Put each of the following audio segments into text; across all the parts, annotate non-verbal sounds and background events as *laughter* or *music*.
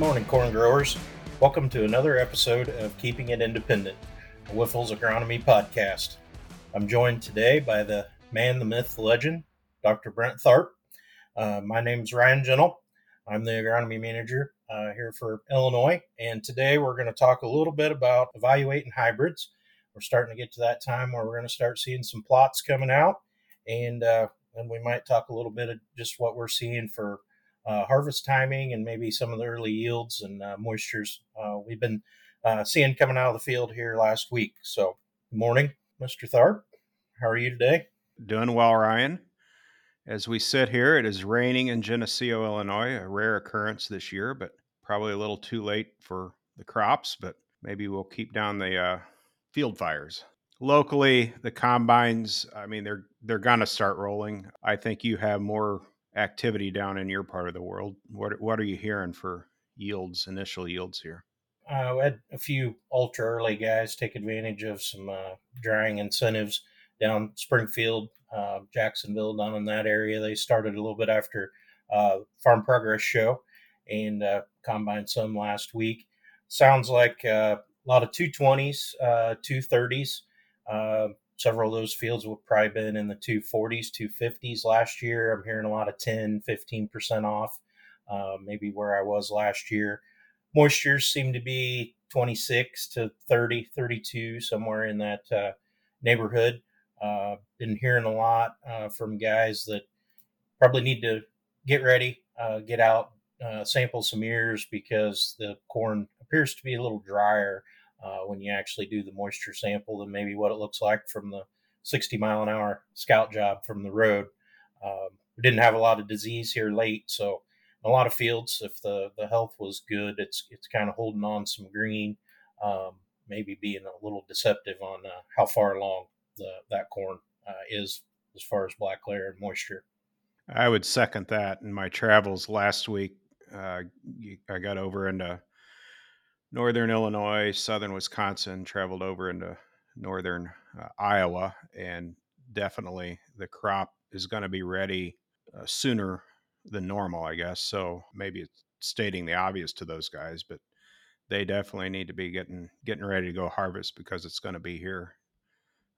morning, corn growers. Welcome to another episode of Keeping It Independent, a Wyffels Agronomy podcast. I'm joined today by the man, the myth, the legend, Dr. Brent Tharp. Uh, my name is Ryan Gentle. I'm the agronomy manager uh, here for Illinois, and today we're going to talk a little bit about evaluating hybrids. We're starting to get to that time where we're going to start seeing some plots coming out, and uh, and we might talk a little bit of just what we're seeing for uh, harvest timing and maybe some of the early yields and uh, moistures uh, we've been uh, seeing coming out of the field here last week. So, good morning, Mr. Tharp. How are you today? Doing well, Ryan. As we sit here, it is raining in Geneseo, Illinois, a rare occurrence this year, but probably a little too late for the crops, but maybe we'll keep down the uh, field fires. Locally, the combines, I mean, they're they're gonna start rolling. I think you have more activity down in your part of the world. What what are you hearing for yields, initial yields here? Uh, we had a few ultra early guys take advantage of some uh, drying incentives down Springfield, uh, Jacksonville, down in that area. They started a little bit after uh, Farm Progress Show and uh, combined some last week. Sounds like uh, a lot of 220s, 230s several of those fields would probably been in the 240s 250s last year. I'm hearing a lot of 10 15% off uh, maybe where i was last year. Moistures seem to be 26 to 30 32 somewhere in that uh, neighborhood. Uh, been hearing a lot uh, from guys that probably need to get ready uh, get out uh, sample some ears because the corn appears to be a little drier uh, when you actually do the moisture sample than maybe what it looks like from the 60 mile an hour scout job from the road. Um, we didn't have a lot of disease here late, so a lot of fields, if the, the health was good, it's it's kind of holding on some green, um, maybe being a little deceptive on uh, how far along the that corn uh, is as far as black layer and moisture. I would second that. In my travels last week, uh, I got over into northern Illinois, southern Wisconsin, traveled over into northern uh, Iowa, and definitely the crop is going to be ready uh, sooner than normal, I guess. So maybe it's stating the obvious to those guys, but they definitely need to be getting getting ready to go harvest because it's going to be here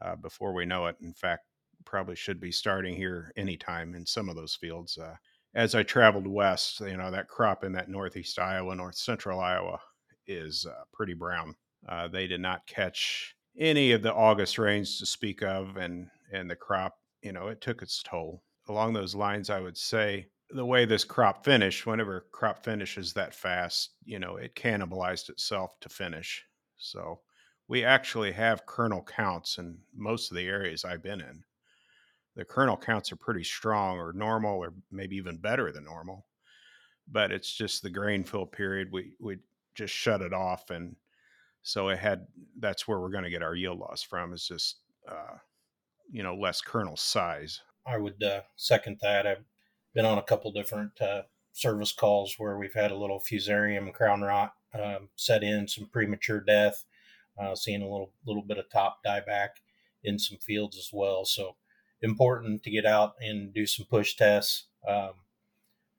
uh, before we know it. In fact, probably should be starting here anytime in some of those fields. Uh, as I traveled west, you know that crop in that northeast Iowa, north central Iowa is uh, pretty brown. Uh, they did not catch any of the August rains to speak of, and and the crop, you know, it took its toll. Along those lines, I would say the way this crop finished, whenever crop finishes that fast, you know, it cannibalized itself to finish. So we actually have kernel counts in most of the areas I've been in. The kernel counts are pretty strong or normal or maybe even better than normal. But it's just the grain fill period. We we just shut it off and so it had that's where we're going to get our yield loss from is just uh, you know less kernel size. I would uh, second that. I've been on a couple different uh, service calls where we've had a little fusarium crown rot um, set in some premature death uh, seeing a little little bit of top dieback in some fields as well. So important to get out and do some push tests um,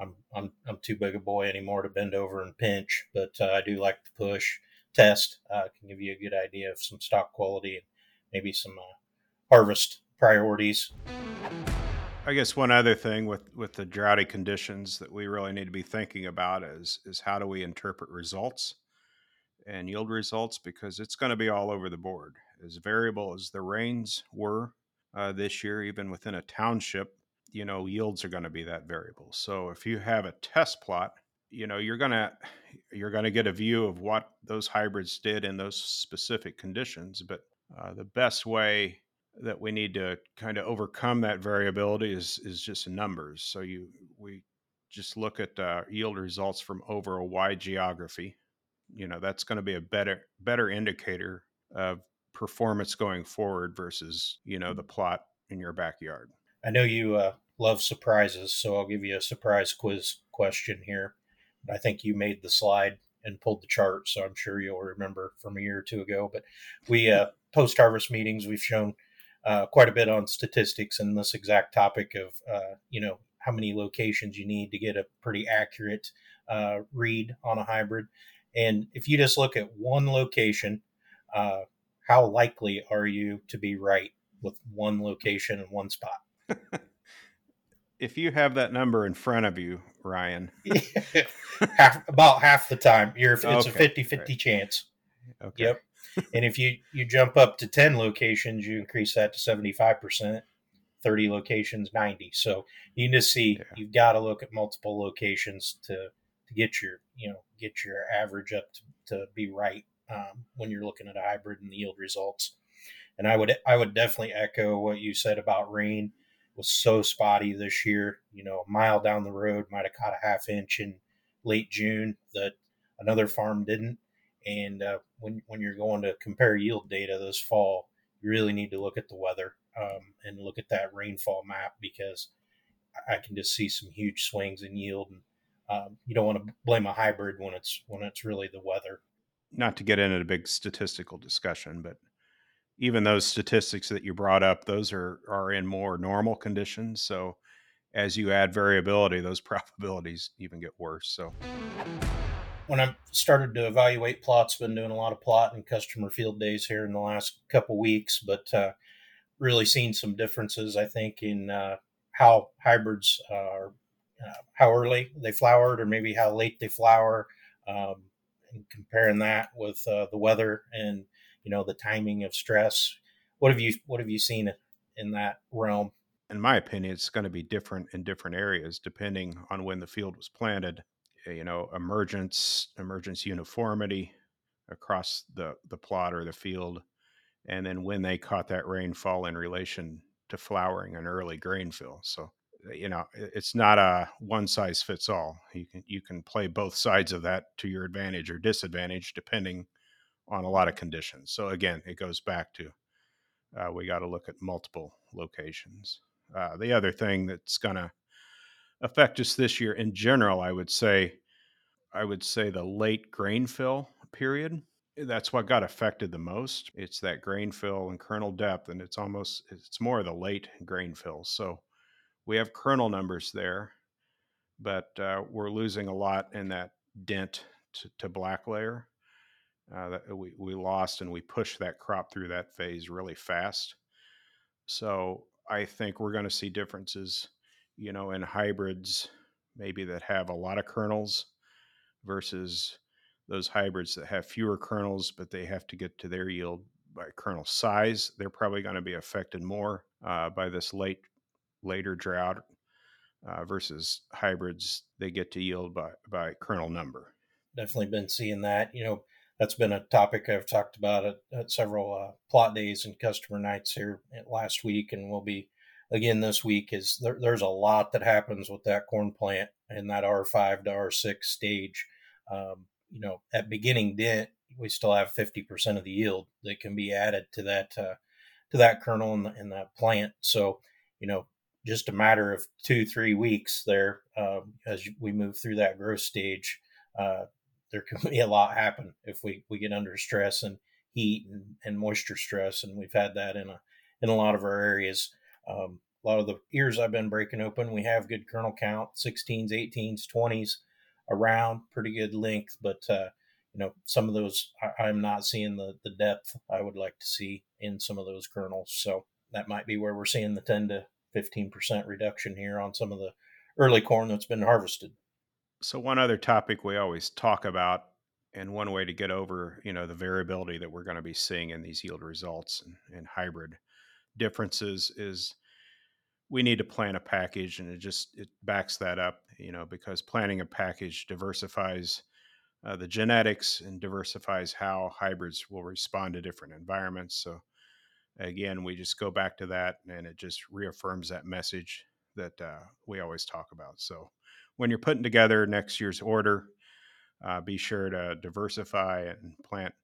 I'm I'm I'm too big a boy anymore to bend over and pinch, but uh, I do like to push test. Uh, can give you a good idea of some stalk quality and maybe some uh, harvest priorities. I guess one other thing with with the droughty conditions that we really need to be thinking about is is how do we interpret results and yield results because it's going to be all over the board. As variable as the rains were uh, this year, even within a township, you know yields are going to be that variable. So if you have a test plot you know you're going to you're going to get a view of what those hybrids did in those specific conditions but uh, the best way that we need to kind of overcome that variability is is just numbers. So you we just look at uh, yield results from over a wide geography. You know that's going to be a better better indicator of performance going forward versus you know the plot in your backyard. I know you uh, love surprises, so I'll give you a surprise quiz question here. I think you made the slide and pulled the chart, so I'm sure you'll remember from a year or two ago. But we uh, post harvest meetings, we've shown uh, quite a bit on statistics and this exact topic of uh, you know how many locations you need to get a pretty accurate uh, read on a hybrid. And if you just look at one location, uh, how likely are you to be right with one location and one spot? *laughs* if you have that number in front of you, Ryan, *laughs* half, about half the time, you're it's okay. a 50 50 right. chance. Okay. Yep. and if you you jump up to 10 locations, you increase that to 75%. 30 locations 90 so you just see yeah. you've got to look at multiple locations to to get your you know get your average up to, to be right um, when you're looking at a hybrid and the yield results and i would i would definitely echo what you said about rain was so spotty this year you know a mile down the road might have caught a half inch in late june that another farm didn't and uh, when, when you're going to compare yield data this fall you really need to look at the weather um, and look at that rainfall map because I can just see some huge swings in yield. And um, you don't want to blame a hybrid when it's when it's really the weather. Not to get into a big statistical discussion, but even those statistics that you brought up, those are are in more normal conditions. So as you add variability, those *laughs* probabilities even get worse. So when I started to evaluate plots, been doing a lot of plot and customer field days here in the last couple weeks, but uh, really seen some differences, I think, in uh, how hybrids are, uh, how early they flowered, or maybe how late they flower, um, and comparing that with uh, the weather and you know the timing of stress. What have you What have you seen in that realm? In my opinion, it's going to be different in different areas depending on when the field was planted. You know, emergence, emergence uniformity across the the plot or the field and then when they caught that rainfall in relation to flowering and early grain fill. So uh, you know it's not a one size fits all. You can you can play both sides of that to your advantage or disadvantage depending on a lot of conditions. So again, it goes back to uh, we got to look at multiple locations. Uh, the other thing that's going to affect us this year in general, I would say, I would say the late grain fill period that's what got affected the most. It's that grain fill and kernel depth, and it's almost it's more of the late grain fill. So we have kernel numbers there, but uh, we're losing a lot in that dent to, to black layer. Uh, that we, we lost and we pushed that crop through that phase really fast. So I think we're going to see differences, you know, in hybrids maybe that have a lot of kernels versus those hybrids that have fewer kernels, but they have to get to their yield by kernel size. They're probably going to be affected more uh, by this late later drought uh, versus hybrids. They get to yield by by kernel number. Definitely been seeing that. You know, that's been a topic I've talked about at, at several uh, plot days and customer nights here last week, and will be again this week. Is there, there's a lot that happens with that corn plant in that R5 to R6 stage. Um, you know, at beginning dent, we still have 50% of the yield that can be added to that, uh, to that kernel in, the, that plant. So, you know, just a matter of two, three weeks there, uh, as we move through that growth stage, uh, there can be a lot happen if we, we get under stress and heat and, and moisture stress. And we've had that in a, in a lot of our areas. Um, a lot of the ears I've been breaking open, we have good kernel count, 16s, 18s, 20s around pretty good length, but uh, you know some of those I, am not seeing the the depth I would like to see in some of those kernels. So that might be where we're seeing the 10 to 15 percent reduction here on some of the early corn that's been harvested. So one other topic we always talk about, and one way to get over you know the variability that we're going to be seeing in these yield results and, and hybrid differences is we need to plan a package and it just it backs that up you know because planning a package diversifies uh, the genetics and diversifies how hybrids will respond to different environments. So again we just go back to that and it just reaffirms that message that uh, we always talk about so when you're putting together next year's order uh, be sure to diversify and plant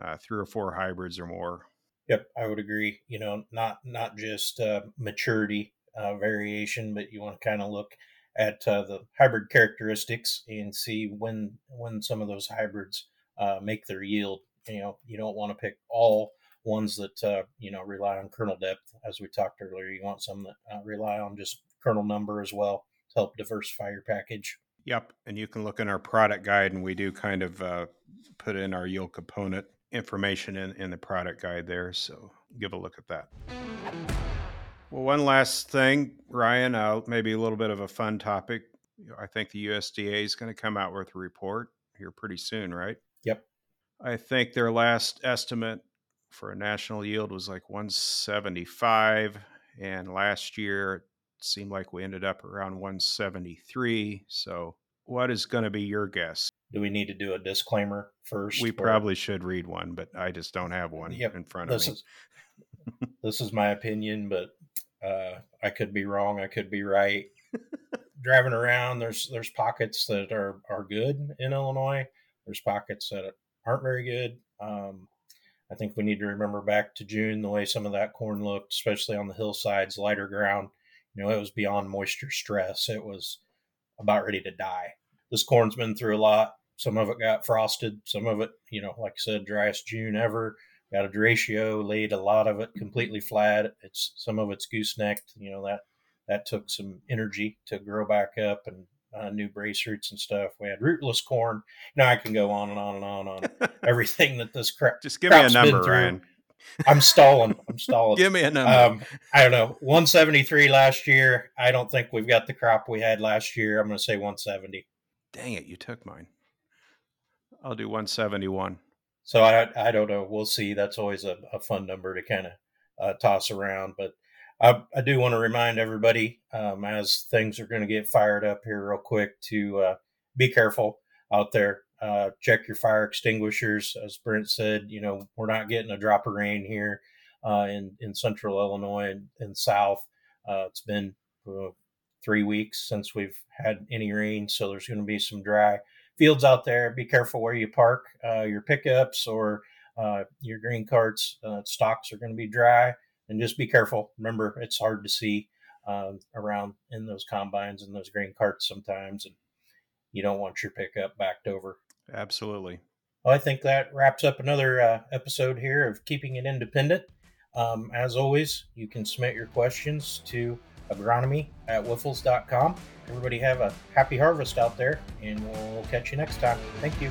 uh, three or four hybrids or more Yep, I would agree. You know, not not just uh, maturity uh, variation, but you want to kind of look at uh, the hybrid characteristics and see when when some of those hybrids make their yield. You know, you don't want to pick all ones that uh, you know rely on kernel depth, as we talked earlier. You want some that uh, rely on just kernel number as well to help diversify your package. Yep, and you can look in our product guide, and we do kind of uh, put in our yield component information in, in the product guide there. So give a look at that. Well, one last thing, Ryan, uh, maybe a little bit of a fun topic. I think the USDA is going to come out with a report here pretty soon, right? Yep. I think their last estimate for a national yield was like 175, and last year it seemed like we ended up around 173. So, what is going to be your guess? Do we need to do a disclaimer first? We probably should read one, but I just don't have one yep, in front of me. Is, this is my opinion, but uh, I could be wrong. I could be right. Driving around, there's there's pockets that are are good in Illinois. There's pockets that aren't very good. Um, I think we need to remember back to June the way some of that corn looked, especially on the hillsides, lighter ground. You know, it was beyond moisture stress. It was about ready to die. This corn's been through a lot. Some of it got frosted. Some of it, you know, like I said, driest June ever. Got a derecho, laid a lot of it completely flat. It's some of it's goosenecked. You know that that took some energy to grow back up and uh, new brace roots and stuff. We had rootless corn. Now I can go on and on and on on *laughs* everything that this crap. Just give me a number, Ryan. I'm stalling. I'm stalling. *laughs* give me a number. Um, I don't know. 173 last year. I don't think we've got the crop we had last year. I'm going to say 170. Dang it! You took mine. I'll do 171. So I I don't know. We'll see. That's always a, a fun number to kind of uh, toss around. But I, I do want to remind everybody um, as things are going to get fired up here real quick to uh, be careful out there. Uh, check your fire extinguishers. As Brent said, you know we're not getting a drop of rain here uh, in in central Illinois and, and south. Uh, it's been uh, three weeks since we've had any rain, so there's going to be some dry fields out there. Be careful where you park uh, your pickups or your green carts. Stalks are going to be dry, and just be careful. Remember, it's hard to see um, around in those combines and those grain carts sometimes, and you don't want your pickup backed over. Absolutely. Well, I think that wraps up another uh, episode here of Keeping It Independent. Um, as always, you can submit your questions to agronomy at wyffels.com. Everybody have a happy harvest out there, and we'll catch you next time. Thank you.